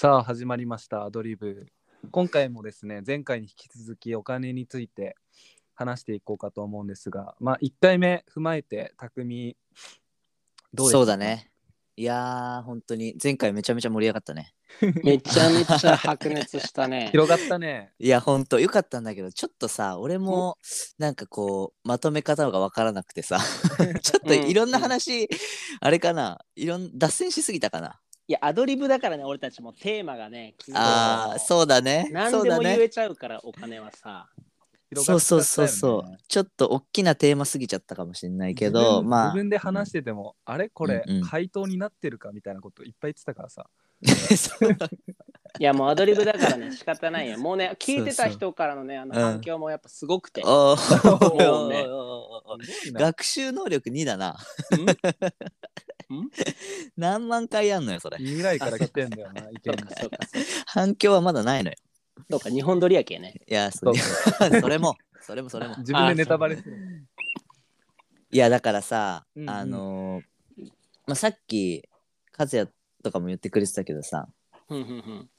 さあ始まりましたアドリブ今回もですね前回に引き続きお金について話していこうかと思うんですがまあ1回目踏まえて匠どうでしたそうだね。いやー、本当に前回めちゃめちゃ盛り上がったね。めちゃめちゃ白熱したね。広がったねいや、本当よかったんだけど、ちょっとさ、俺もなんかこう、まとめ方がわからなくてさ、ちょっといろんな話、あれかな、いろん脱線しすぎたかな？いや、アドリブだからね、俺たちもテーマがね、ああ、そうだね。何そうだね。でも言えちゃうから、お金はさ。そうそうそうそう。ちょっと大きなテーマすぎちゃったかもしれないけど、まあ自、分で話してても、あれ？これ、うんうん回答になってるかみたいなこといっぱい言ってたからさ いや、もうアドリブだからね、仕方ないよ。もうね、聞いてた人からのね、あのうん反響もやっぱすごくて。ね 学習能力2だな。何万回やんのよ、それ。未来から来てんだよな意見が。反響はまだないのよ。そうか、日本撮りやけね。いや、そ それも、それもそれも。自分でネタバレするいや、だからさ、うんうんあのーまあ、さっき、和也とかも言ってくれてたけどさ、ふんふんふん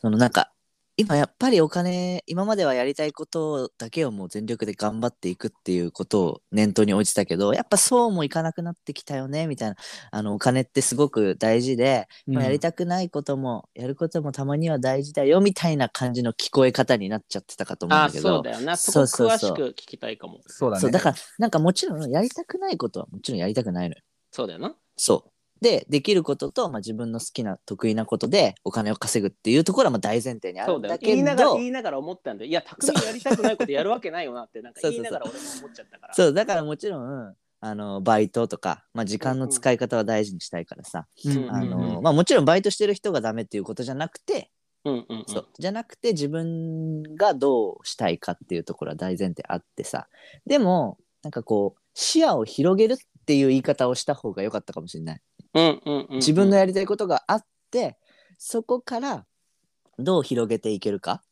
そのなんか、今やっぱりお金、今まではやりたいことだけをもう全力で頑張っていくっていうことを念頭に置いてたけど、やっぱそうもいかなくなってきたよね、みたいな。あの、お金ってすごく大事で、まあ、やりたくないことも、やることもたまには大事だよ、みたいな感じの聞こえ方になっちゃってたかと思うんだけど。そうだよな。そこそうそうそう詳しく聞きたいかも。そうだねそう、だから、なんかもちろんやりたくないことはもちろんやりたくないのよ。そうだよな。そう。で、できることと、まあ、自分の好きな得意なことでお金を稼ぐっていうところはまあ大前提にあるんだ。けど言いながら、言いながら思ったんで、いや、匠がやりたくないことやるわけないよなって、なんか言いながら俺も思っちゃったから。そうだからもちろんあのバイトとか、まあ、時間の使い方は大事にしたいからさ、もちろんバイトしてる人がダメっていうことじゃなくて、うんうんうん。そうじゃなくて自分がどうしたいかっていうところは大前提あってさでもなんかこう視野を広げるっていう言い方をした方が良かったかもしれない。うんうんうんうん。自分のやりたいことがあってそこからどう広げていけるか、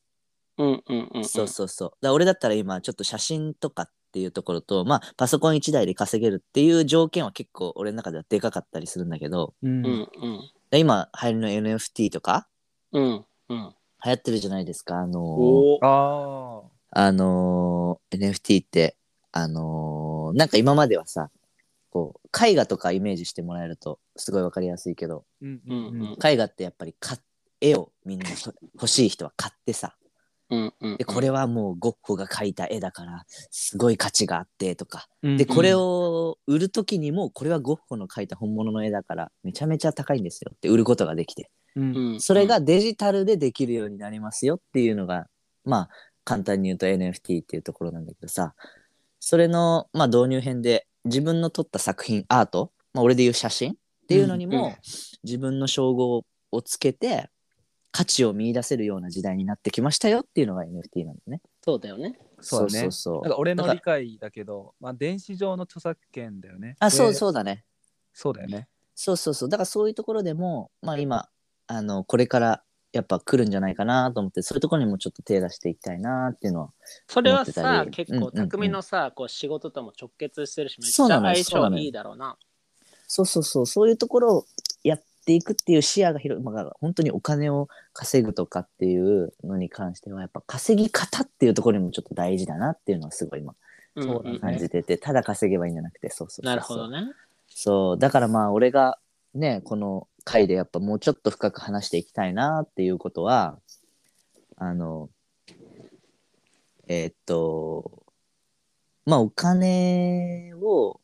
うんうんうんうん。そうそうそう。だから俺だったら今ちょっと写真とかっていうところとまあパソコン1台で稼げるっていう条件は結構俺の中ではでかかったりするんだけどうん。うん今流行りの NFT とか？うんうん。流行ってるじゃないですか？あのーおお。ああのー NFT ってあのーなんか今まではさこう絵画とかイメージしてもらえるとすごいわかりやすいけど。ーうんうんうん。絵画ってやっぱり買っ絵をみんな欲しい人は買ってさ。うんうん。でこれはもうゴッホが描いた絵だからすごい価値があってとか。うんでこれを売る時にもこれはゴッホの描いた本物の絵だからめちゃめちゃ高いんですよ。って売ることができて。うんうん。それがデジタルでできるようになりますよっていうのがまあ簡単に言うと NFT っていうところなんだけどさ。それの、まあ、導入編で自分の撮った作品アート、まあ、俺で言う写真っていうのにも、自分の称号をつけて価値を見出せるような時代になってきましたよっていうのが NFT なんだね。そうだよね。そうだねそうそうなんか俺の理解だけど、まあ、電子上の著作権だよね。あそうう。そうだね。そうだよね。そうそうそうだからそういうところでも、まあ、今あのこれからやっぱ来るんじゃないかなと思ってそういうところにもちょっと手出していきたいなっていうのはそれはさり、結構うんうんうん。匠のさ、こう仕事とも直結してるし、めっちゃ相性いいだろうな。そうそうそう。そういうところをやっていくっていう視野が広い、まあ、本当にお金を稼ぐとかっていうのに関してはやっぱ稼ぎ方っていうところにもちょっと大事だなっていうのはすごい今うんそう感じてて、ただ稼げばいいんじゃなくて。そうそうそうそう。なるほどね。そう。だからまあ俺がねこの回でやっぱもうちょっと深く話していきたいなっていうことはあのえーっとまあお金を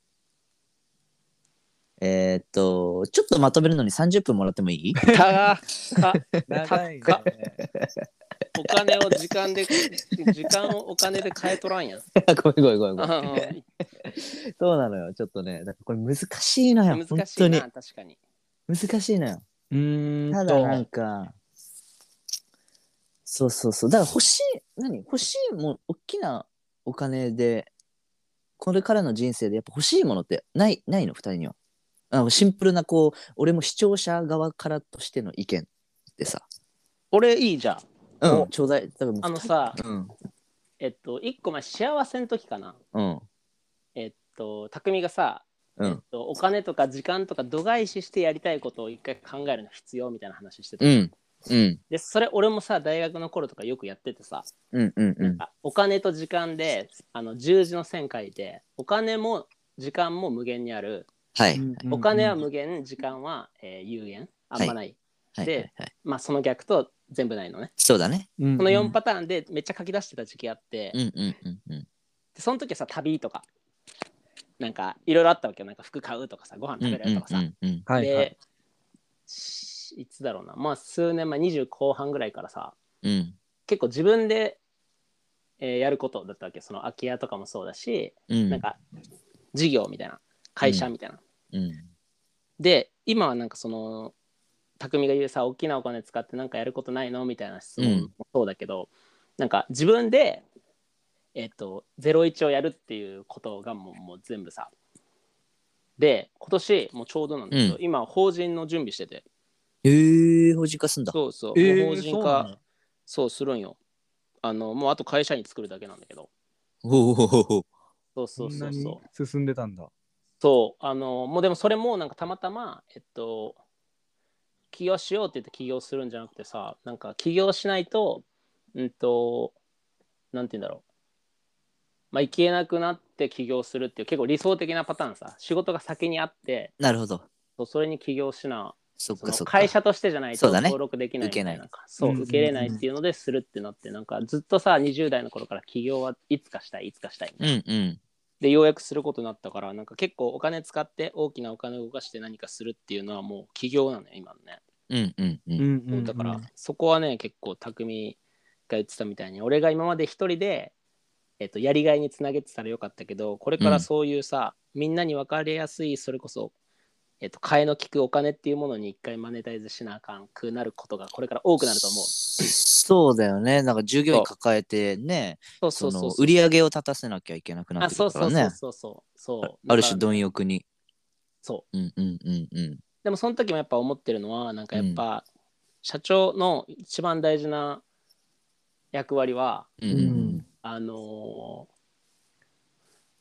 えーっとちょっとまとめるのに30分もらってもいい？長いね。高 お金を時間で、時間をお金で買えとらんやん。ごめんごめんごめんごめんうんそうなのよちょっとねだからこれ難しいのよ難本当にしいな、確かに。難しいのようーんただなんか、そうそうそう。だから欲しい、何？欲しいもん、大きなお金で、これからの人生でやっぱ欲しいものってない、ないの？二人には。あのシンプルな、こう、俺も視聴者側からとしての意見ってさ。俺いいじゃん。うちょうだい。多分あのさ、うん。えっと、一個前、幸せの時かな。うん。えっと、匠がさ、うんえっと、お金とか時間とか度外視してやりたいことを一回考えるの必要みたいな話してた。うん。うん。でそれ俺もさ大学の頃とかよくやっててさ、うんうんうん。あお金と時間であの十字の線書いてお金も時間も無限にあるお金は無限時間は、えー有限あんまない、はい。ではいはいまあその逆と全部ないのね。そうだね。うんこの4パターンでめっちゃ書き出してた時期あって、うんうんうんうん。でその時はさ旅とかなんかいろいろあったわけよ。なんか服買うとかさご飯うん食べるとかさ、うんうんはいはい。でしいつだろうな。まあ数年前20後半ぐらいからさうん。結構自分で、えーやることだったわけその空き家とかもそうだし、うん。なんか事業みたいな会社みたいな、うん。で今はなんかその匠が言うさ大きなお金使ってなんかやることないのみたいな質問もそうだけど、なんか自分でえっ、と01をやるっていうことがもうもう全部さ。で今年もうちょうどなんだけど、うん。今法人の準備してて。ええ、法人化すんだ。そうそう、えー法人そうな化のそうするんよ。あのもうあと会社に作るだけなんだけど。おお。そうそうそうそんなにそう進んでたんだ。そう。あのもうでもそれもなんかたまたまえっと起業しようって言って起業するんじゃなくてさなんか起業しないとうんとなんて言うんだろう。まあいけなくなって起業するっていう結構理想的なパターンさ。仕事が先にあってなるほど。そうそれに起業しなそっかそっか。会社としてじゃないと登録できないみたいな。そう受けれないっていうのでするってなってなんかずっとさ20代の頃から起業はいつかしたいいつかしたいみたいな。うんうん。でようやくすることになったからなんか結構お金使って大きなお金を動かして何かするっていうのはもう起業なのよ今のね、うんうんうん。だからそこはね結構匠が言ってたみたいに。俺が今まで一人で、えっと、やりがいにつなげてたらよかったけどこれからそういうさ、みんなに分かりやすいそれこそ、えっと、替えの利くお金っていうものに一回マネタイズしなあかんくなることがこれから多くなると思うそうだよね。なんか従業員抱えてね、そうそそうそうの売り上げを立たせなきゃいけなくなあってくそうそうそうるからね。そうそうそうある種貪欲に。そううんうんうんうん。でもその時もやっぱ思ってるのはなんかやっぱ、社長の一番大事な役割はうんうんあのー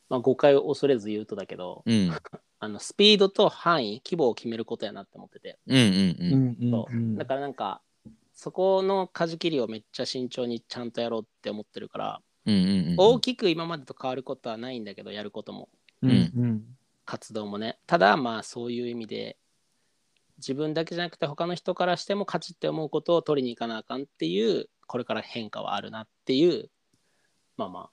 まあ誤解を恐れず言うとだけどうん。うんあのスピードと範囲規模を決めることやなって思ってて、うんうんうう。ん。んそううん。だからなんかそこの舵切りをめっちゃ慎重にちゃんとやろうって思ってるから、うんうんうん。大きく今までと変わることはないんだけどやることも。うん。うん。活動もね。ただまあそういう意味で自分だけじゃなくて他の人からしても価値って思うことを取りに行かなあかんっていうこれから変化はあるなっていうまあまあ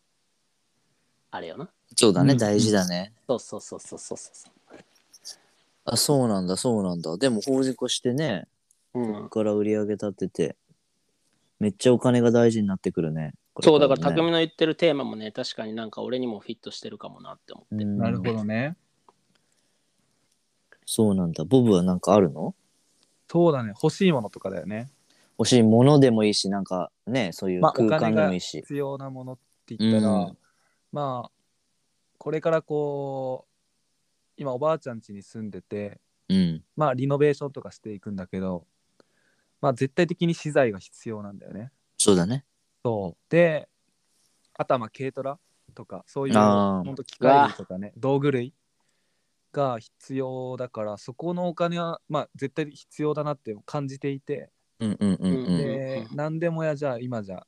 あれよなそうだね、うん大事だね。そうそうそうそうそうそあ、そうなんだ、そうなんだ。でも法人化してね、う、うここん、から売り上げ立てて、めっちゃお金が大事になってくるね。これそうだからね匠の言ってるテーマもね確かになんか俺にもフィットしてるかもなって思って、うんなるほどね。そうなんだ。ボブはなんかあるの？そうだね。欲しいものとかだよね。欲しいものでもいいし、なんかね、そういうまあ、お空間でもいいし。必要なものって言ったら、うんまあ、これからこう、今おばあちゃん家に住んでて、うん。まあ、リノベーションとかしていくんだけど、まあ、絶対的に資材が必要なんだよね。そうだね。そう。で、あとはまあ軽トラとか、そういう本当機械類とかね、道具類が必要だから、そこのお金はまあ絶対必要だなって感じていて、うんうんうんうん。で、何でもやじゃあ今じゃ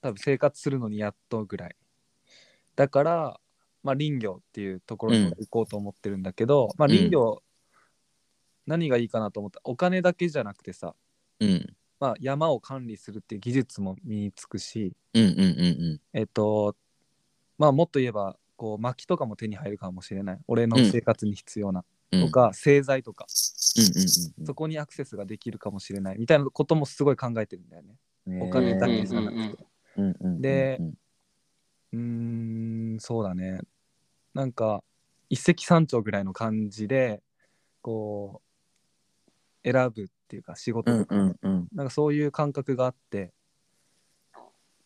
多分生活するのにやっとぐらい。だから、まあ林業っていうところに行こうと思ってるんだけど、まあ林業、何がいいかなと思った？お金だけじゃなくてさ、うん。まあ、山を管理するっていう技術も身につくし、うんうんうんえっと、まあもっと言えば、こう薪とかも手に入るかもしれない。俺の生活に必要な。うん。とか、製材とか、うんうんうんそこにアクセスができるかもしれないみたいなこともすごい考えてるんだよね。うん。お金だけじゃなくて。うんうんうんうんでうーん、そうだね。なんか、一石三鳥ぐらいの感じで、こう、選ぶっていうか、仕事うんとか、うんうん。なんかそういう感覚があって、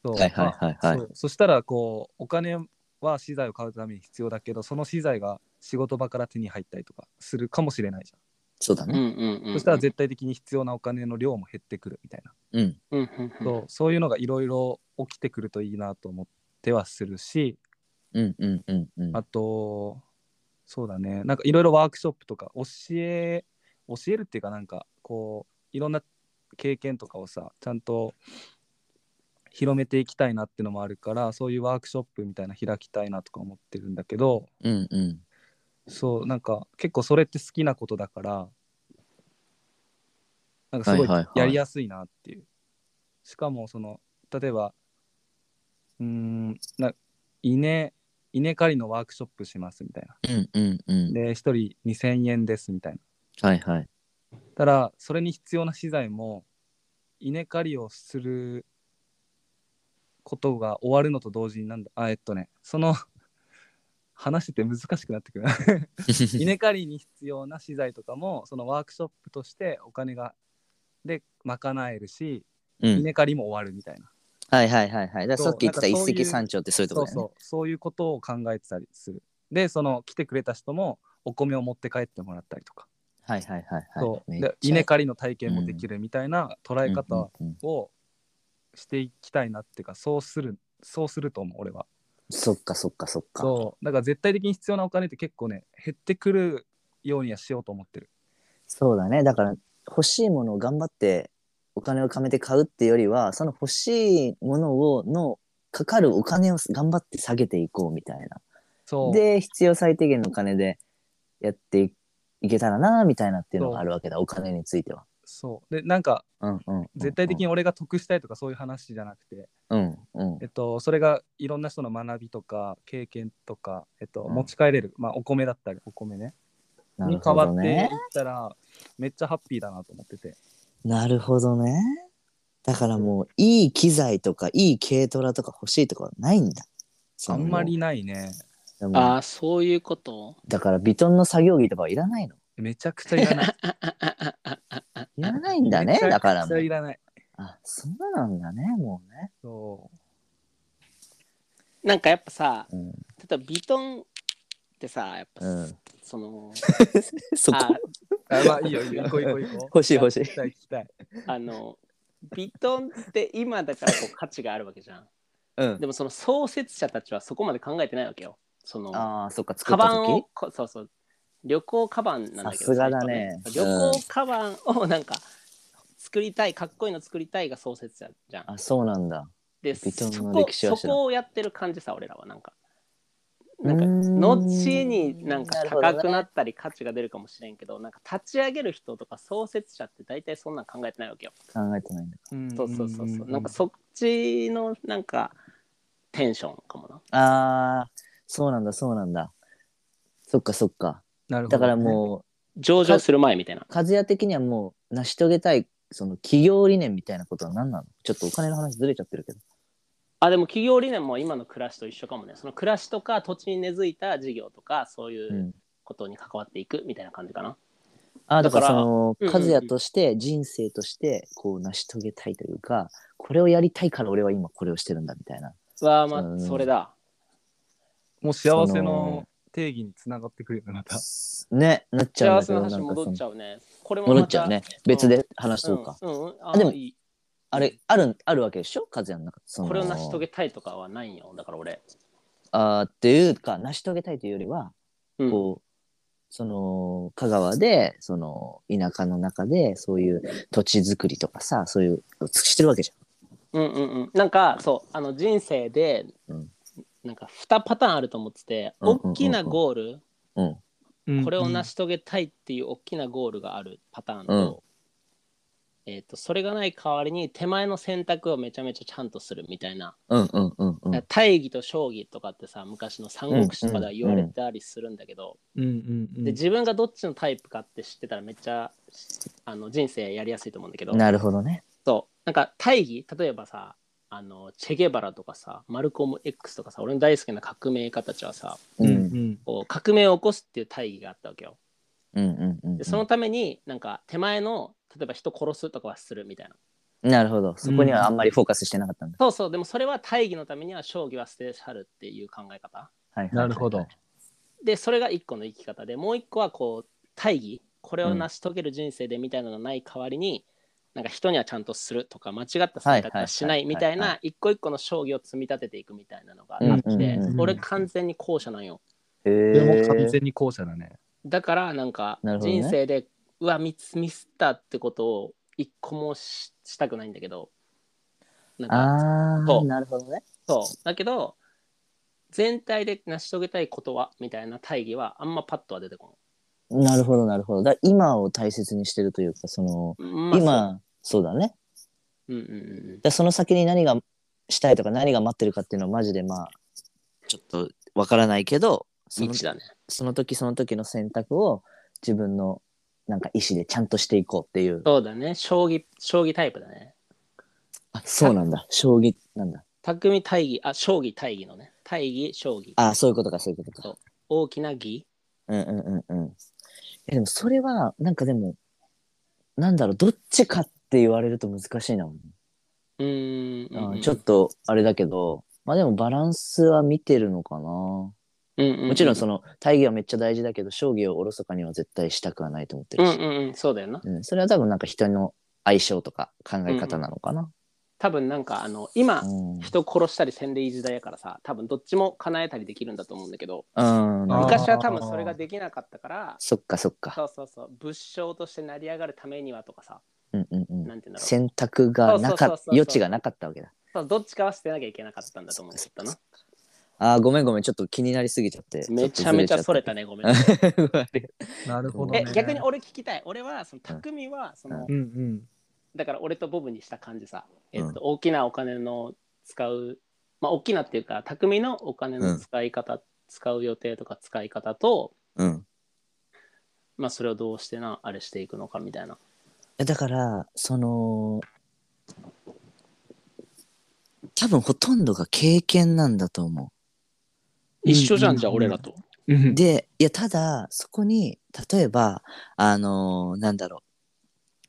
そうはいはいはいはいまあそしたら、こう、お金は資材を買うために必要だけど、その資材が仕事場から手に入ったりとかするかもしれないじゃん。うんそうだね。うんうんそしたら絶対的に必要なお金の量も減ってくるみたいな。うん。うんうんうんそうそういうのがいろいろ起きてくるといいなと思ってはするし、うんうんうんうん。あと、そうだね、なんかいろいろワークショップとか教え、教えるっていうかなんかこう、いろんな経験とかをさちゃんと広めていきたいなってのもあるからそういうワークショップみたいな開きたいなとか思ってるんだけどうんうん。そうなんか結構それって好きなことだからなんかすごいはいはいはいやりやすいなっていう、しかもその例えばうーんな稲稲刈りのワークショップしますみたいな。うんうんうん。で1人2000円ですみたいな。はいはい。ただそれに必要な資材も稲刈りをすることが終わるのと同時になんだあえっとねその話してて難しくなってくる。稲刈りに必要な資材とかもそのワークショップとしてお金がで賄えるし、うん、稲刈りも終わるみたいなはいはいはいはい。だからさっき言ってた一石三鳥ってそういうところだよね。そうそういうことを考えてたりするでその来てくれた人もお米を持って帰ってもらったりとか、はいはいはいはい。そうで稲刈りの体験もできるみたいな捉え方をしていきたいなっていうかそうするそうすると思う俺はそっかそっかそっか。そうだから絶対的に必要なお金って結構ね減ってくるようにはしようと思ってるそうだね。だから欲しいものを頑張ってお金を貯めて買うっていうよりは、その欲しいものをのかかるお金を頑張って下げていこうみたいな。そう。で、必要最低限のお金でやっていいけたらなみたいなっていうのがあるわけだ、お金については。そう。でなんかうんうんうんうん。絶対的に俺が得したいとかそういう話じゃなくて、うんうん。えっと、それがいろんな人の学びとか経験とか、えっと、うん。持ち帰れる、まあ、お米だったりお米ね。なるに変わっていっね。たらめっちゃハッピーだなと思っててなるほどね。だからもういい機材とかいい軽トラとか欲しいとかはないんだ。あんまりないね。でもああ、そういうこと。だからビトンの作業着とかはいらないの。めちゃくちゃいらない。いらないんだねめちゃくちゃだからもう。いらない。あそうなんだねもうね。そなんかやっぱさ、うん。例えばビトンってさ、やっぱ、うん。その、そこ？あまあいいよいいよ。行こう行こう行こう。欲しい欲しい。聞きたい聞きたい。あの、ビトンって今だからこう価値があるわけじゃん。うん。でもその創設者たちはそこまで考えてないわけよ。その、ああ、そっか、作カったバンをそうそう。旅行カバンなんだけどさすがだね。最初は旅行カバンをなんか作りたいかっこいいの作りたいが創設者じゃん。あ、そうなんだ。でビトンのそこそこをやってる感じさ俺らは。なんかなんか後になんか高くなったり価値が出るかもしれんけどなんか立ち上げる人とか創設者って大体そんなん考えてないわけよ。考えてないんだ。そうそう。そうそうなんかそっちのなんかテンションかもな。ああ、そうなんだ、そうなんだ。そっかそっか。なるほど。だからも上場する前みたいな。う、和也的にはもう成し遂げたい、その企業理念みたいなことは何なの？ちょっとお金の話ずれちゃってるけど。あでも企業理念も今の暮らしと一緒かもね。その暮らしとか土地に根付いた事業とかそういううん。ことに関わっていくみたいな感じかな、ああ、だからその、うんうん和也として人生としてこう成し遂げたいというか、これをやりたいから俺は今これをしてるんだみたいな。わあまうん。あそれだ。もう幸せの定義につながってくるよねまた。ね、なっちゃうん幸だけど、せの話戻っちゃゃうね。これも戻っちゃうね。別で話そうか。うん、うん、ああでもいいあれ、ある、あるわけでしょ？和也の中その。これを成し遂げたいとかはないんよ。だから俺、あーっていうか、成し遂げたいというよりは、うん、こう、その、香川で、その、田舎の中で、そういう土地作りとかさ、そういう、してるわけじうんうんうん。なんかそうあの人生で、うん。なんか2パターンあると思ってて、うんうんうんうん。大きなゴールゃん。うん。これを成し遂げたいっていう大きなゴールがあるパターンと,、えー、とそれがない代わりに手前の選択をめちゃめちゃちゃんとするみたいな、うんうんうんうん。大義と将棋とかってさ昔の三国志とかでは言われたりするんだけど、うんうんうんで自分がどっちのタイプかって知ってたらめっちゃあの人生やりやすいと思うんだけどなるほどね。そうなんか大義例えばさあのチェゲバラとかさマルコム X とかさ俺の大好きな革命家たちはさう。うんんうんこう革命を起こすっていう大義があったわけよ。うんうんうんでそのためになんか手前の例えば人殺すとかはするみたいな。なるほど。そこにはあんまりフォーカスしてなかったんだ。そうそう。でもそれは大義のためには将棋は捨て去るっていう考え方。はいなるほど。でそれが一個の生き方でもう一個はこう大義。これを成し遂げる人生でみたいなのがない代わりに、なんか人にはちゃんとするとか間違った選択はしないみたいな一個一個の将棋を積み立てていくみたいなのがあうんって、うんうんうん俺完全に後者なんよ。へでも完え。全に後者だね。だからなんかなるほどね。人生で、うわミスミスったってことを一個もししたくないんだけど。なんかああ、そう。なるほどね。そう。だけど全体で成し遂げたいことはみたいな大義はあんまパッとは出てこなるほど、なるほど。だ今を大切にしてるというか、その、ない、まあ今、そう。だね。そううんうんうん。だその先に何がしたいとか何が待ってるかっていうのはマジでまあ、ちょっとわからないけど、そのね。その時その時の選択を自分のなんか意思でちゃんとしていこうっていう。そうだね将棋将棋タイプだねあ、そうなんだ。将棋なんだ。匠大義あ将棋大義のね大義将棋あ、そういうことか、そういうことか。大きな義うんうんうんうん。えでもそれは、なんかでも、なんだろう、どっちかって言われると難しいな。うーんうんちょっとあれだけど、まあでもバランスは見てるのかな。ももちろんその大義はめっちゃ大事だけど、将棋をおろそかには絶対したくはないと思ってるし。うんうんうんそうだよなうんそれは多分なんか人の相性とか考え方なのかな。多分なんかあの今うん。人殺したりせんでいい時代やからさ多分どっちも叶えたりできるんだと思うんだけどうん、昔は多分それができなかったからそっかそっか。そうそうそう仏性として成り上がるためにはとかさうんうんうん。なんていうんだろう選択がなかっそうそうそうそう余地がなかったわけだ。そうどっちかは捨てなきゃいけなかったんだと思うんだったなあーごめんごめんちょっと気になりすぎちゃって。めちゃめちゃそれた。たねごめん なるほど、ね。え逆に俺聞きたい俺はその匠はそのうんうん。だから俺とボブにした感じさ、えっうんと、大きなお金の使うまあ大きなっていうか匠のお金の使い方、使う予定とか使い方とうん。まあそれをどうしてなあれしていくのかみたいなえだからその多分ほとんどが経験なんだと思一緒じゃん、うんじゃあ俺らと。でいやただそこに例えばあのーなんだろう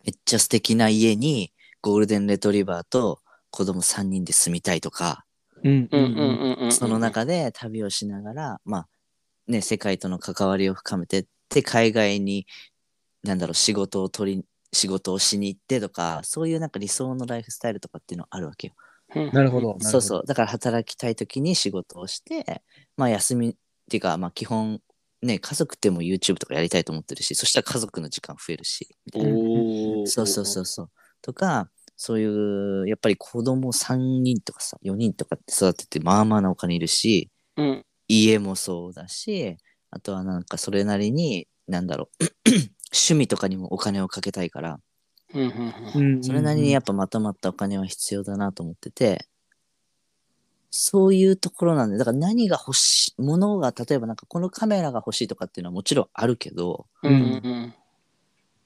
めっちゃ素敵な家にゴールデンレトリバーと子供3人で住みたいとか、うんうんうんうんうんその中で旅をしながらまあね世界との関わりを深めてって海外になんだろう仕事を取り仕事をしに行ってとかそういうなんか理想のライフスタイルとかっていうのあるわけよ。なるほど。そうそう。だから働きたい時に仕事をしてまあ休みっていうかまあ基本ね家族っても YouTube とかやりたいと思ってるしそしたら家族の時間増えるしみたいな。そうそうそうそう。とかそういうやっぱり子供3人とかさ4人とかって育ててまあまあなお金いるしう、うん、家もそうだしあとはなんかそれなりになんだろう 趣味とかにもお金をかけたいからそれなりにやっぱまとまったお金は必要だなと思ってて。そういうところなんでだから何が欲しいものが例えばなんかこのカメラが欲しいとかっていうのはもちろんあるけどうんうん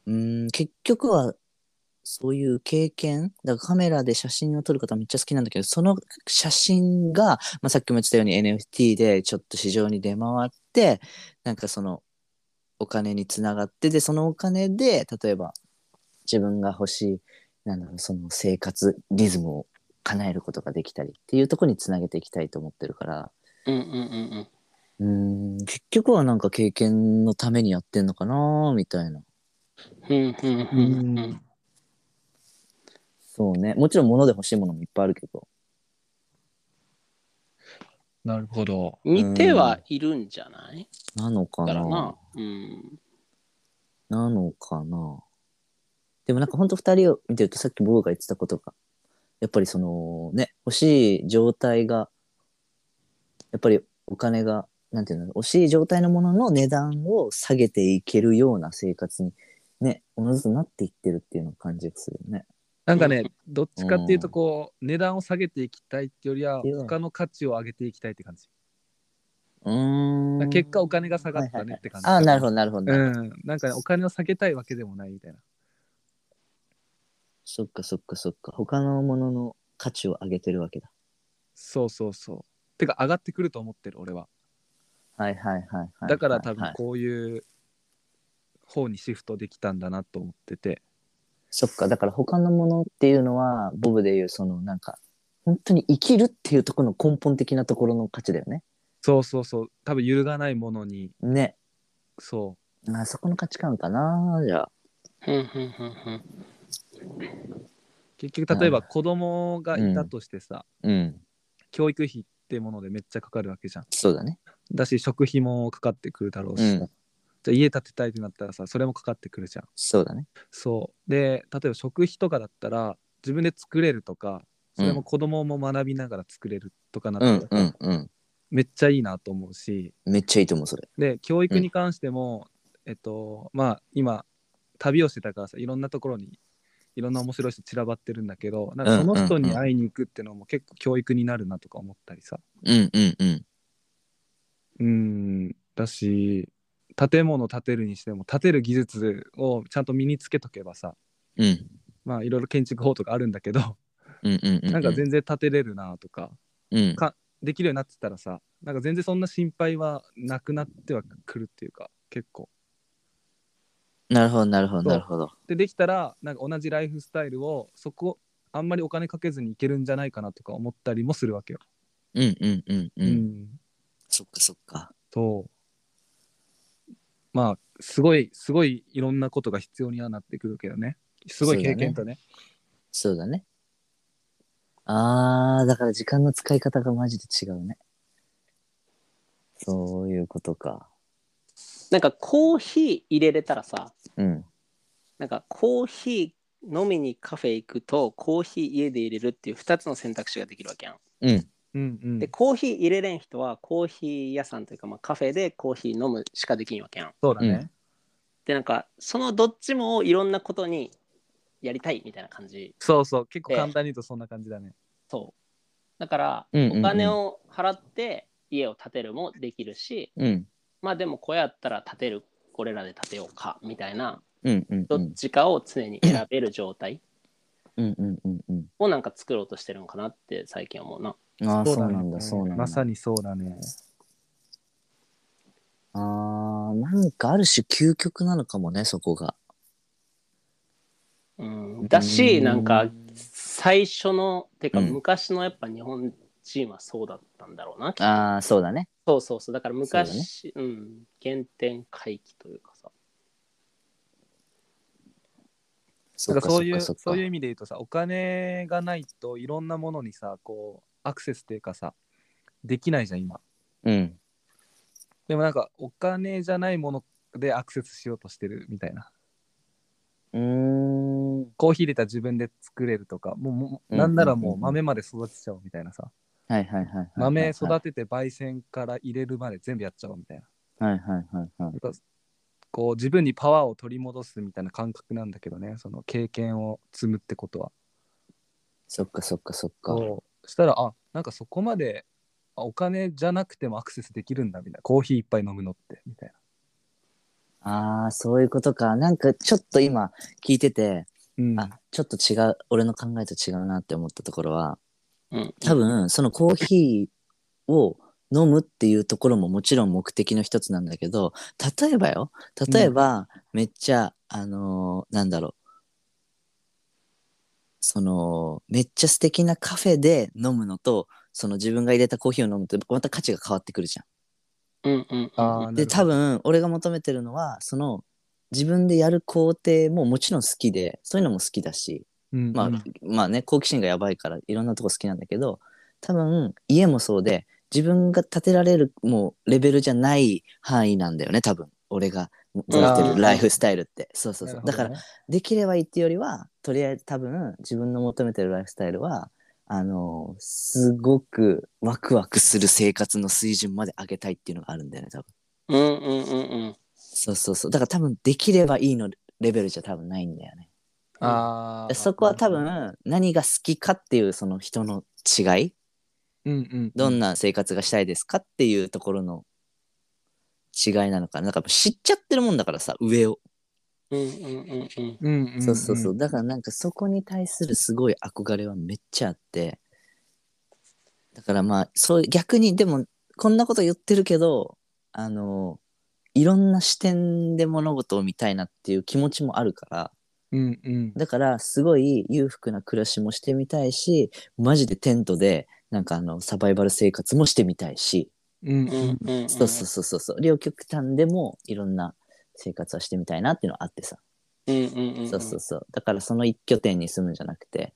うーん結局はそういう経験だからカメラで写真を撮る方めっちゃ好きなんだけどその写真が、まあ、さっきも言ってたように NFT でちょっと市場に出回ってなんかそのお金につながってでそのお金で例えば自分が欲しいなんだろうその生活リズムを叶えることができたりっていうところにつなげていきたいと思ってるから。うんうんうんうーん結局はなんか経験のためにやってんのかなみたいな。うんうんうんそうね。もちろん物で欲しいものもいっぱいあるけど。なるほど。見てはいるんじゃない？なのかな。うん。なのかなでもなんかほんと二人を見てるとさっき僕が言ってたことがやっぱりそのね欲しい状態がやっぱりお金がなんていうの欲しい状態のものの値段を下げていけるような生活にねおのずとなっていってるっていうのを感じがするよね。なんかね、どっちかっていうと、こう、値段を下げていきたいってよりは、他の価値を上げていきたいって感じ。うーん結果、お金が下がったねって感じ。ああなるほどなるほど、なるほどうん。なんかね、お金を下げたいわけでもないみたいな。そっかそっかそっか他のものの価値を上げてるわけだ。そうそうそう。てか、上がってくると思ってる、俺は。はいはいはいはい、はい。だから多分はいこういう方にシフトできたんだなと思ってて。そっか、だから他のものっていうのは、ボブで言う、そのなんか、本当に生きるっていうところの根本的なところの価値だよね。そうそうそう。多分揺るがないものに、ね。そあそこの価値観かな、じゃあ。うんうんうんう。結局、例えば子供がいたとしてさ、うん。教育費ってものでめっちゃかかるわけじゃん。そうだね。だし、食費もかかってくるだろうし。うんじゃあ家建てたいってなったらさそれもかかってくるじゃんそうだね。そうで例えば食費とかだったら自分で作れるとかそれも子供も学びながら作れるとかなったうんうんうん。めっちゃいいなと思うしめっちゃいいと思う、それ。で教育に関しても、えっとまあ今旅をしてたからさいろんなところにいろんな面白い人散らばってるんだけどなんかその人に会いに行くっていうのも結構教育になるなとか思ったりさうんうんうん。うんだし建物建てるにしても建てる技術をちゃんと身につけとけばさうん。まあいろいろ建築法とかあるんだけどうんうんうん。なんか全然建てれるなとかうん。かできるようになってたらさなんか全然そんな心配はなくなってはくるっていうか結構なるほど、なるほど、なるほど。でできたらなんか同じライフスタイルをそこあんまりお金かけずにいけるんじゃないかなとか思ったりもするわけよ。うんうんうんう。うんそっかそっか。そうまあすごいすごいいろんなことが必要にはなってくるけどねすごい経験とねそうだね。あー、だから時間の使い方がマジで違うね。そういうことか。なんかコーヒー入れれたらさうん。なんかコーヒー飲みにカフェ行くとコーヒー家で入れるっていう2つの選択肢ができるわけやん。うん。うんうんでコーヒー入れれん人はコーヒー屋さんというか、まあ、カフェでコーヒー飲むしかできんわけやん。そうだね、うんでなんかそのどっちもいろんなことにやりたいみたいな感じそうそう結構簡単に言うとそんな感じだねそうだからうんうんうんお金を払って家を建てるもできるし、うん。まあでもこうやったら建てるこれらで建てようかみたいなうんうんうん。どっちかを常に選べる状態うんうんうんうん。をなんか作ろうとしてるのかなって最近思うな。ああ、そううなんだ、そうなんだ。まさにそうだねあー、なんかある種究極なのかもね、そこが。うん、だしうんなんか最初のてかうん昔のやっぱ日本人はそうだったんだろうな、あー、そうだね。そうそうそう。だからそうだね。昔う、ん、原点回帰というかさ。そっかだからそういうそういう意味で言うとさお金がないといろんなものにさこうアクセスっていうかさできないじゃん今。うん。でもなんかお金じゃないものでアクセスしようとしてるみたいな。うーん。コーヒー入れたら自分で作れるとかもうもううんなんならうん。うんうんもう豆まで育てちゃおうみたいなさ。はいはいはいはいはい。豆育てて焙煎から入れるまで全部やっちゃおうみたいなはいはいはいはい。こう自分にパワーを取り戻すみたいな感覚なんだけどねその経験を積むってことはそっかそっかそっか。そうしたらあなんかそこまであお金じゃなくてもアクセスできるんだみたいなコーヒー一杯飲むのってみたいああ、そういうことか。なんかちょっと今聞いてて、な、うん、あ、ちょっと違う、俺の考えと違うなって思ったところは、うん。多分そのコーヒーを飲むっていうところももちろん目的の一つなんだけど例えばよ。例えば、めっちゃあのーなんだろう。そのめっちゃ素敵なカフェで飲むのとその自分が入れたコーヒーを飲むとまた価値が変わってくるじゃん。うんうんで多分俺が求めてるのはその自分でやる工程ももちろん好きでそういうのも好きだしうんまあ、うん。まあね好奇心がやばいからいろんなとこ好きなんだけど多分家もそうで自分が建てられるもうレベルじゃない範囲なんだよね多分。俺が持ってるライフスタイルって。そうそうそう、だからできればいいっていうよりはとりあえず多分自分の求めてるライフスタイルはあのすごくワクワクする生活の水準まで上げたいっていうのがあるんだよね多分。うんうんうんうん。そうそうそう。だから多分できればいいのレベルじゃ多分ないんだよねあーそこは多分何が好きかっていうその人の違い？うんうんどんな生活がしたいですかっていうところの違いなのかな？なんか知っちゃってるもんだからさ上を、うんうんうんうん。うんうんうん。そうそうそう。だからなんかそこに対するすごい憧れはめっちゃあって。だからまあそう逆にでもこんなこと言ってるけどあのいろんな視点で物事を見たいなっていう気持ちもあるからうんうん。だからすごい裕福な暮らしもしてみたいしマジでテントでなんかあのサバイバル生活もしてみたいし、うんうんうんうんそうそうそうそうそう。両極端でもいろんな生活はしてみたいなっていうのはあってさ、うんうんうんそうそうそう。だからその一拠点に住むんじゃなくて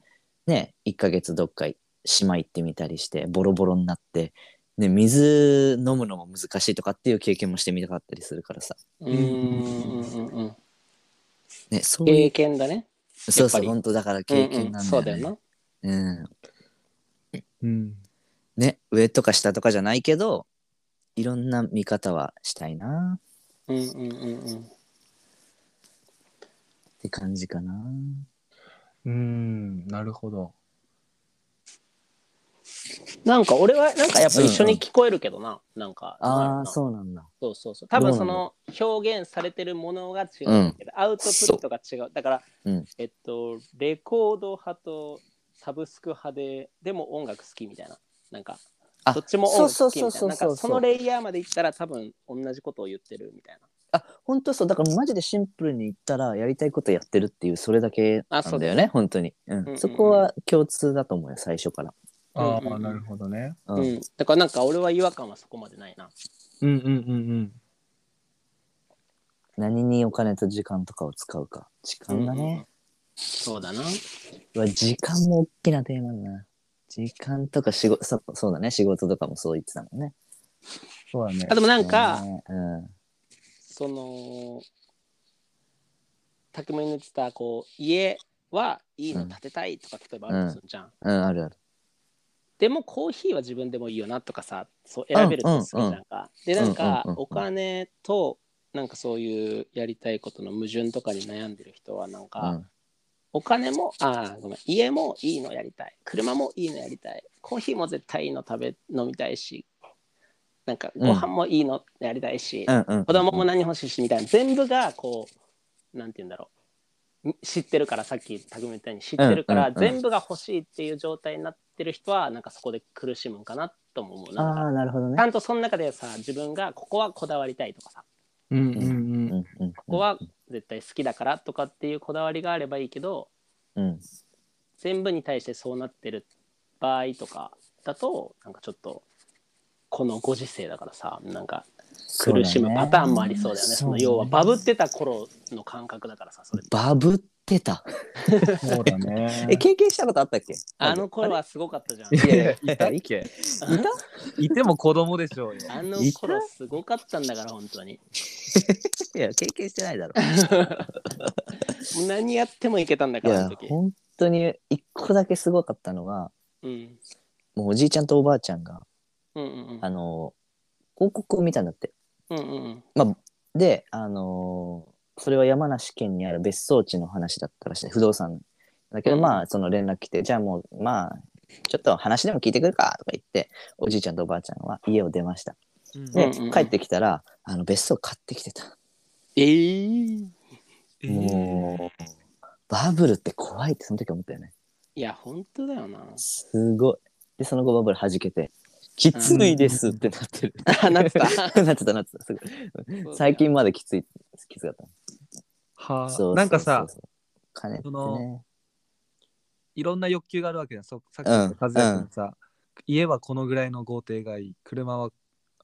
ね1ヶ月どっか島行ってみたりしてボロボロになってね、水飲むのも難しいとかっていう経験もしてみたかったりするからさ。うんうんうんうん。ね、そうい経う。験だね。そうそう、本当だから経験なんだよね。そうだよな。うん。うん。ね、上とか下とかじゃないけど、いろんな見方はしたいなうんうんうんうん。って感じかな。うん、なるほど。なんか俺はなんかやっぱ一緒に聞こえるけどな。なんか。ああ、う。そうなんだ。そうそうそう。多分その表現されてるものが違うけど、アウトプットが違う。だから、うんえっと、レコード派とサブスク派で、でも音楽好きみたいな。なんか、あどっちも音楽好きみたいな。そうそうそうそうそうなんかそのレイヤーまでいったら多分同じことを言ってるみたいな。あ、本当そう。だからマジでシンプルに言ったら、やりたいことやってるっていう、それだけなんだよね、本当に。うんうんうんそこは共通だと思うよ、最初から。あうんうんあ、なるほどね。ううんん。だからなんか俺は違和感はそこまでないな。うんうんうん何にお金と時間とかを使うか。時間だね。そうだな。うわ時間も大きなテーマだな。時間とか仕事、そそうだね。仕事とかもそう言ってたもんね。そうだねあ。でもなんか、ねうん。その、匠に言ってた、こう、家はいいの建てたいとか、例えばあるとするじゃん。うん、あるある。でもコーヒーは自分でもいいよなとかさ、そう選べるとするじゃんか。で、なんかお金と、なんかそういうやりたいことの矛盾とかに悩んでる人は、なんうか、ん。お金も、あーごめん、家もいいのやりたい。車もいいのやりたい。コーヒーも絶対いいの食べ、飲みたいし、なんかご飯もいいのやりたいし、うんうん。子供も何欲しいしみたいな全部がこうなんて言うんだろう知ってるからさっき匠みたいに知ってるから、全部が欲しいっていう状態になってる人はなんかそこで苦しむんかなとも思うなんかああ、なるほどねち。ゃんとその中でさ自分がここはこだわりたいとかさうんうんう。うんんうん。ここは絶対好きだからとかっていうこだわりがあればいいけどうん。全部に対してそうなってる場合とかだとなんかちょっとこのご時世だからさなんか苦しむパターンもありそうだよねその要はバブってた頃の感覚だからさそれバブってた。そうだね。え、経験したことあったっけ？あの頃はすごかったじゃん。いやいやいたっけいても子供でしょうよ。あの頃すごかったんだから本当に。いや、経験してないだろ。も う何やってもいけたんだからあの、時。本当に一個だけすごかったのが、うんもうおじいちゃんとおばあちゃんが、うんうんあの、広告を見たんだって。うんうんまあ、で、あのーそれは山梨県にある別荘地の話だったらしい。不動産。だけど、うんまあ、その連絡来て、じゃあもう、まあ、ちょっと話でも聞いてくるかとか言って、おじいちゃんとおばあちゃんは家を出ました。で、帰ってきたら、あの、別荘買ってきてた。えー、もう、バブルって怖いってその時思ったよね。いや本当だよな。すごい。で、その後バブル弾けて、きついですってなってる。あ なってた。なってたなってた。すごい最近まできつい、きつかった。はあなんかさ、金ってそのね。いろんな欲求があるわけじゃん。そさっきうん言った和也君さ、家はこのぐらいの豪邸がいい、車は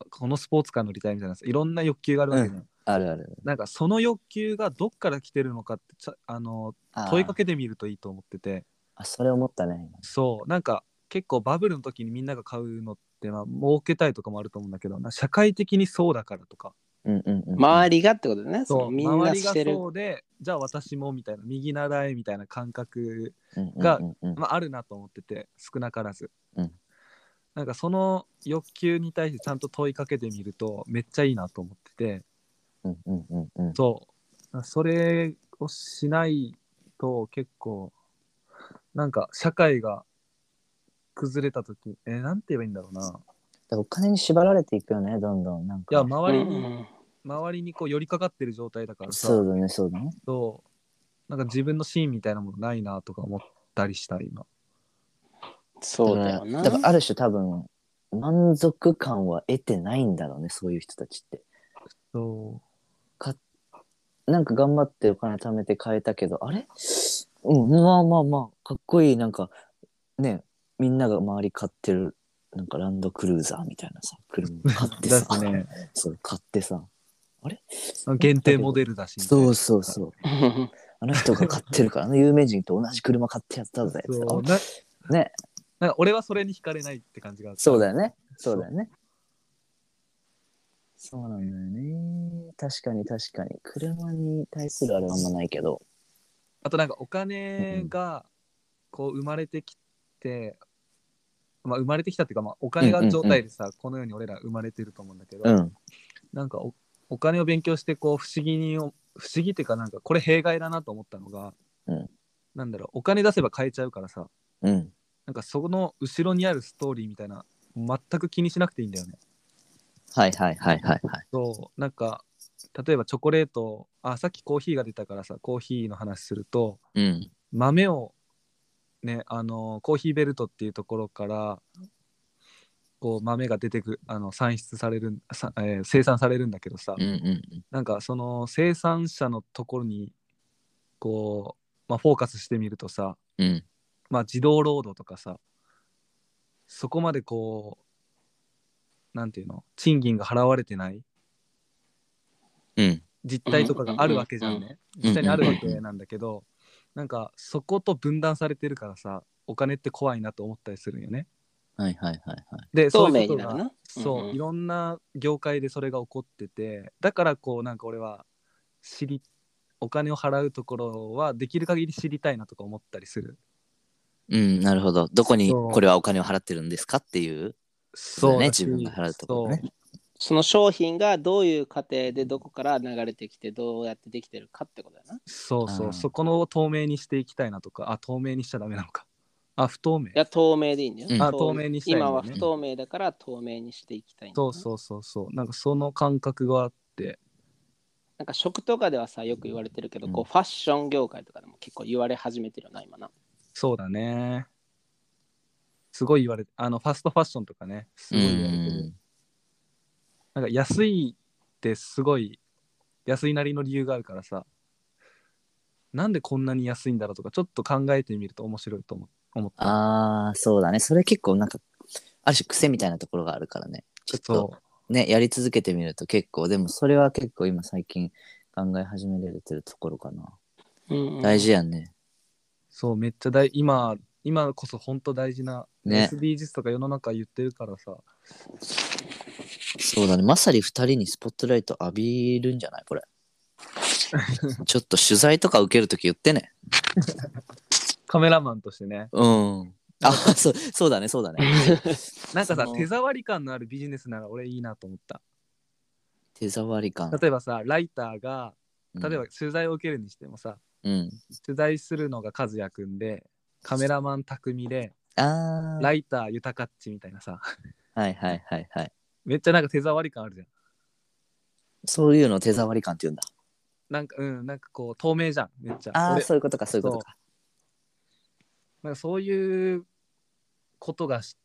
このスポーツカー乗りたいみたいなさ、いろんな欲求があるわけじゃん。あるある。なんかその欲求がどっから来てるのかってちゃあの問いかけてみるといいと思ってて、あ、それ思ったね。そう、なんか結構バブルの時にみんなが買うのってまあ儲けたいとかもあると思うんだけど、な社会的にそうだからとか、うんうんうん。周りがってことだね。そそうのみんな周りがしてる。そうで、じゃあ私もみたいな、右習えみたいな感覚りがうんうんうんまあ、あるなと思ってて少なからず、うんなんかその欲求に対してちゃんと問いかけてみるとめっちゃいいなと思っててうんうんうんうん。そうそれをしないと結構なんか社会が崩れた時えーなんて言えばいいんだろうなだからお金に縛られていくよね、どんどん。なんか。いやう周りに、んうん周りにこう寄りかかってる状態だからさそうだね、そうだね。そうなんか自分のシーンみたいなものないなとか思ったりした今そうだよな。だからある種多分、満足感は得てないんだろうね、そういう人たちって。そなんか頑張ってお金貯めて買えたけど、あれ？うん、まあまあまあ、かっこいい、なんか、ね、みんなが周り買ってる、なんかランドクルーザーみたいなさ、車買ってさ、しね そう、買ってさ、限定モデルだしそうそうそう。あの人が買ってるから、あの有名人と同じ車買ってやったぜ。そうなね、なんか俺はそれに惹かれないって感じがそうだよね。そうだよね。そうなんだよね。確かに確かに。車に対するあれはあんまないけど。あとなんかお金がこう生まれてきて、まあ生まれてきたっていうか、まあ、お金が状態でさ、この世に俺ら生まれてると思うんだけど、うん。なんかおお金を勉強してこう不思議に不思議っていうかなんかこれ弊害だなと思ったのが、うんなんだろうお金出せば買えちゃうからさうん。なんかその後ろにあるストーリーみたいな全く気にしなくていいんだよね。はいはいはいはいはい。そうなんか例えばチョコレートあさっきコーヒーが出たからさコーヒーの話するとうん。豆をねあのコーヒーベルトっていうところからこう豆が出てくあの産出されるさ、えー生産されるんだけどさ、うんうんなんかその生産者のところにこう、まあ、フォーカスしてみるとさ、うん。うん。まあ、児童労働とかさそこまでこうなんていうの賃金が払われてないうん。実態とかがあるわけじゃんねん実際にあるわけなんだけどなんかそこと分断されてるからさお金って怖いなと思ったりするんよね。はいはいはいはい。で透そういうことが明になるな。そう、うんうんいろんな業界でそれが起こっててだからこうなんか俺は知りお金を払うところはできる限り知りたいなとか思ったりするうん、なるほど。どこにこれはお金を払ってるんですかっていう。そうね自分が払うところねその商品がどういう過程でどこから流れてきてどうやってできてるかってことだよな。いそうそう。あーそこの透明にしていきたいなとか。あ透明にしちゃダメなのか。あ不透明。や透明でいいんだよ。うん。あ透明にしたいんだね。今は不透明だから透明にしていきたいんだよなそうそうそうそう。なんかその感覚があって。なんか食とかではさよく言われてるけど、うん。こうファッション業界とかでも結構言われ始めてるよな今な。そうだね。すごい言われてあのファストファッションとかね。すうごい言われてる。ん。なんか安いってすごい安いなりの理由があるからさなんでこんなに安いんだろうとかちょっと考えてみると面白いと思思ったああ、そうだね。それ結構なんか、ある種癖みたいなところがあるからね。ちょっとね、やり続けてみると結構、でもそれは結構今最近考え始めれてるところかな。うんうん大事やんね。そうめっちゃ大今今こそ本当大事な、ね SDGs とか世の中言ってるからさそうだね。まさに二人にスポットライト浴びるんじゃない？これ。ちょっと取材とか受けるとき言ってね。カメラマンとしてねうん。あ、そう、そうだね、そうだね。なんかさ手触り感のあるビジネスなら俺いいなと思った手触り感。例えばさライターがうん例えば取材を受けるにしてもさ、うん。取材するのが和也くんでカメラマン匠でああ。ライター豊かっちみたいなさはいはいはいはい。めっちゃなんか手触り感あるじゃんそういうの手触り感って言うんだ。なんかうんなんかこう透明じゃんめっちゃああ、俺そういうことか、そういうことか。なんかそういうことがし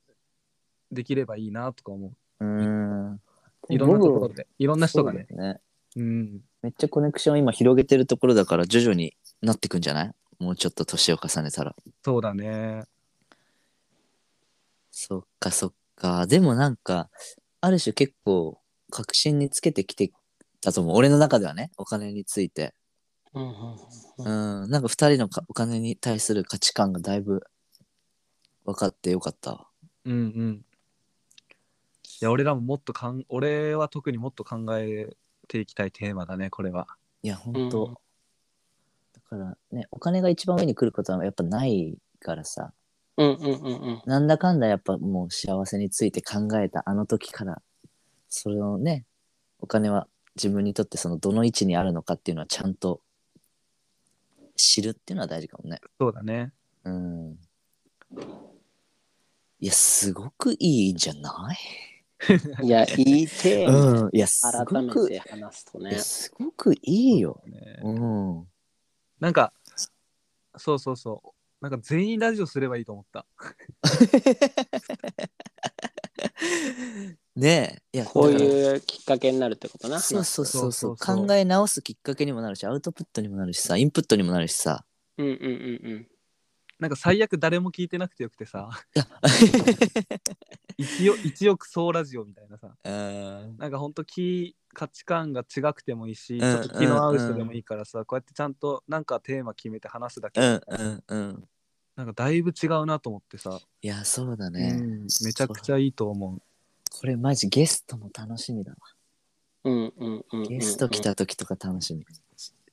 できればいいなとか思ううーん。いろんなところ僕でいろんな人がねそうだよね。うんめっちゃコネクション今広げてるところだから徐々になってくんじゃない？もうちょっと年を重ねたら。そうだねそっかそっか。でもなんか、ある種結構確信につけてきてたと思う。俺の中ではね、お金について。うんうんうんうん、なんか二人のかお金に対する価値観がだいぶ分かってよかったわ。うんうんいや俺らももっとかん俺は特にもっと考えていきたいテーマだねこれはいや、ほんと。うんだからね、お金が一番上に来ることはやっぱないからさ。うんうんうんうんなんだかんだやっぱもう幸せについて考えたあの時から、それをね、お金は自分にとってそのどの位置にあるのかっていうのはちゃんと知るっていうのは大事かもね。そうだねうん。いや、すごくいいんじゃない？いや、いいテーマ。うん。いや、す改ごく、めて話すとねいや。すごくいいよ。ねうん。なんかそうそうそうなんか全員ラジオすればいいと思った。ねえ。いや、こうだからいうきっかけになるってことな。そうそうそうそう。そうそうそう。考え直すきっかけにもなるしアウトプットにもなるしさインプットにもなるしさ。うんうんうんうん。なんか最悪誰も聞いてなくてよくてさ。いや。一億一億総ラジオみたいなさ。うん。なんかほんと気価値観が違くてもいいし、ん。ちょっと気の合う人でもいいからさ、こうやってちゃんとなんかテーマ決めて話すだけ。うで、んうんうんなんかだいぶ違うなと思ってさ、いやそうだうね、んめちゃくちゃいいと思う。これマジゲストも楽しみだわうんうんうんうん。ゲスト来た時とか楽しみ。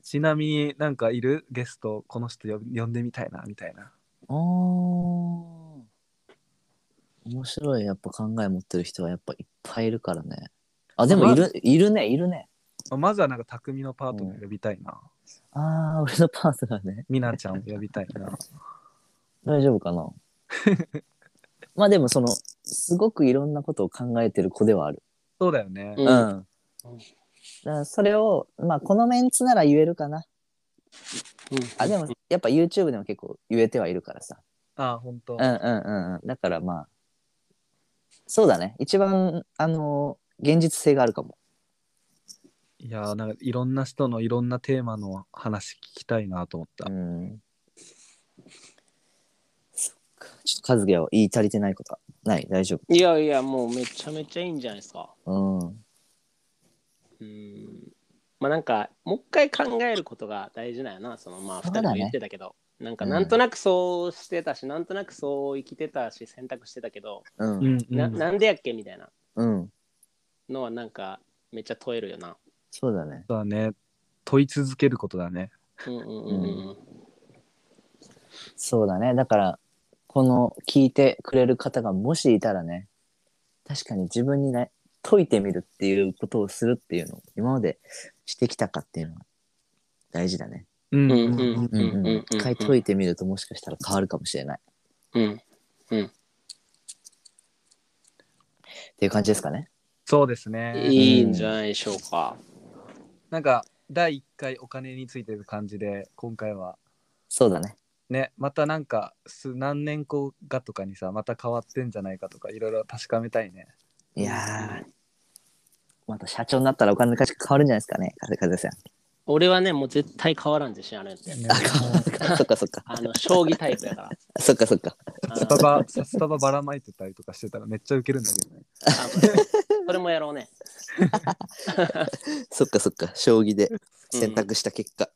ちなみになんかいるゲストこの人呼び呼んでみたいなみたいな。おー面白いやっぱ考え持ってる人はやっぱいっぱいいるからね。あ、でもいる、いるね、いるね。ままずはなんか匠のパートナー呼びたいな。ああ、俺のパートナーね。みなちゃんを呼びたいな。大丈夫かな？まあでもその、すごくいろんなことを考えてる子ではある。そうだよね。うんうん。だからそれを、まあこのメンツなら言えるかな。あ、でもやっぱ YouTube でも結構言えてはいるからさ。ああ、本当。うんうんうんうん。だからまあ、そうだね。一番、あの現実性があるかも。いやーなんかいろんな人のいろんなテーマの話聞きたいなと思った。うん。そっか。ちょっと和樹は言い足りてないことはない？大丈いやいや、もうめちゃめちゃいいんじゃないですか。夫。うん。うん。まあなんか、もう一回考えることが大事だよな。そのまあ、そうだね二人も言ってたけど。なんか、うんなんとなくそうしてたし、なんとなくそう生きてたし、選択してたけど、う。うんん、なうん。なんでやっけみたいなうん。のはなんか、めっちゃ問えるよな。そうだね。そうだね。問い続けることだね。うんうんうんうん。そうだね。だから、この聞いてくれる方がもしいたらね、確かに自分にね、解いてみるっていうことをするっていうのを今までしてきたかっていうのが大事だね。うん。うんうんうんうん。うん。うん一回解いてみるともしかしたら変わるかもしれない。うん。っていう感じですかね。そうですね。いいん。じゃないでしょうか。なん。か第1回お金についてる感じで今回はそうだね。ねまたなんか数何年後かとかにさまた変わってんじゃないかとかいろいろ確かめたいね。いやー、また社長になったらお金の価値変わるんじゃないですかね、風風さん。俺はね、もう絶対変わらん自信あるんで。ねあ、変わるか。そっかそっか。あの、将棋タイプやから。そっかそっか。あスタバスタバばらまいてたりとかしてたらめっちゃウケるんだけどね。あそれもやろうね。そっかそっか。将棋で選択した結果。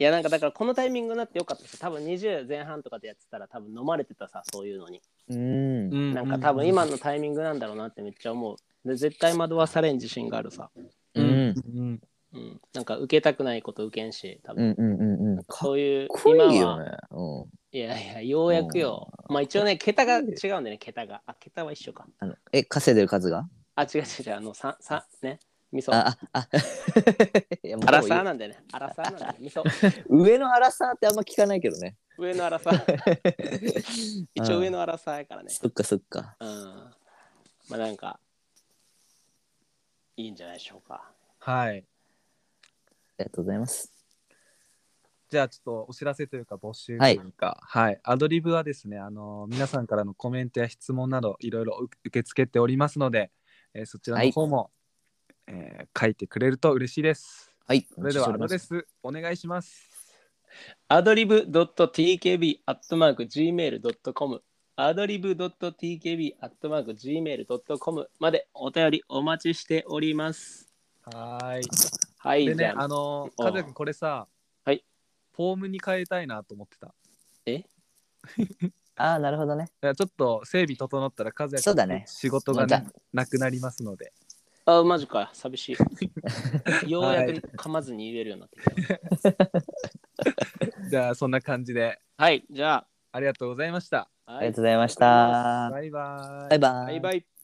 いやなんかだからこのタイミングになってよかったです。多分20前半とかでやってたら多分飲まれてたさそういうのに、うん。なんか多分今のタイミングなんだろうなってめっちゃ思う。で絶対惑わされん自信があるさ、う。うん。ん。うん、なんか受けたくないこと受けんし多分、うんうんうんそういうこいい今は。いやいやようやくよ。まあ一応ね桁が違うんでね桁が。あ桁は一緒か。あのえ、稼いでる数が？あ違う違う違う。あのささね味噌。あ、あ、あ。いやもうアラサーなんだよね。アラサーなんだよ味噌。上のアラサーってあんま聞かないけどね。上のアラサー。一応上のアラサーやからね。そっかそっか。うん。まあなんかいいんじゃないでしょうか。はい。ありがとうございます。じゃあちょっとお知らせというか募集というか、はい、アドリブはですね、あの皆さんからのコメントや質問などいろいろ受け付けておりますので、えーそちらの方も、えー書いてくれると嬉しいです。はい。それではアドレスお願いします。アドリブ .tkb.gmail.com アドリブ .tkb.gmail.com までお便りお待ちしております。はい。はい、でね、ああのうん和也君これさ、はい。フォームに変えたいなと思ってた。いああ、なるほどね。やちょっと整備整ったら和也君そうだね仕事が、まね、なくなりますので。あ、マジか、寂しい。ようやく噛まずに言えるようになってきた。じゃあそんな感じではい、じゃありがとうございました。あ、ありがとうございました。バイバイ。バイバイ。バイバイ。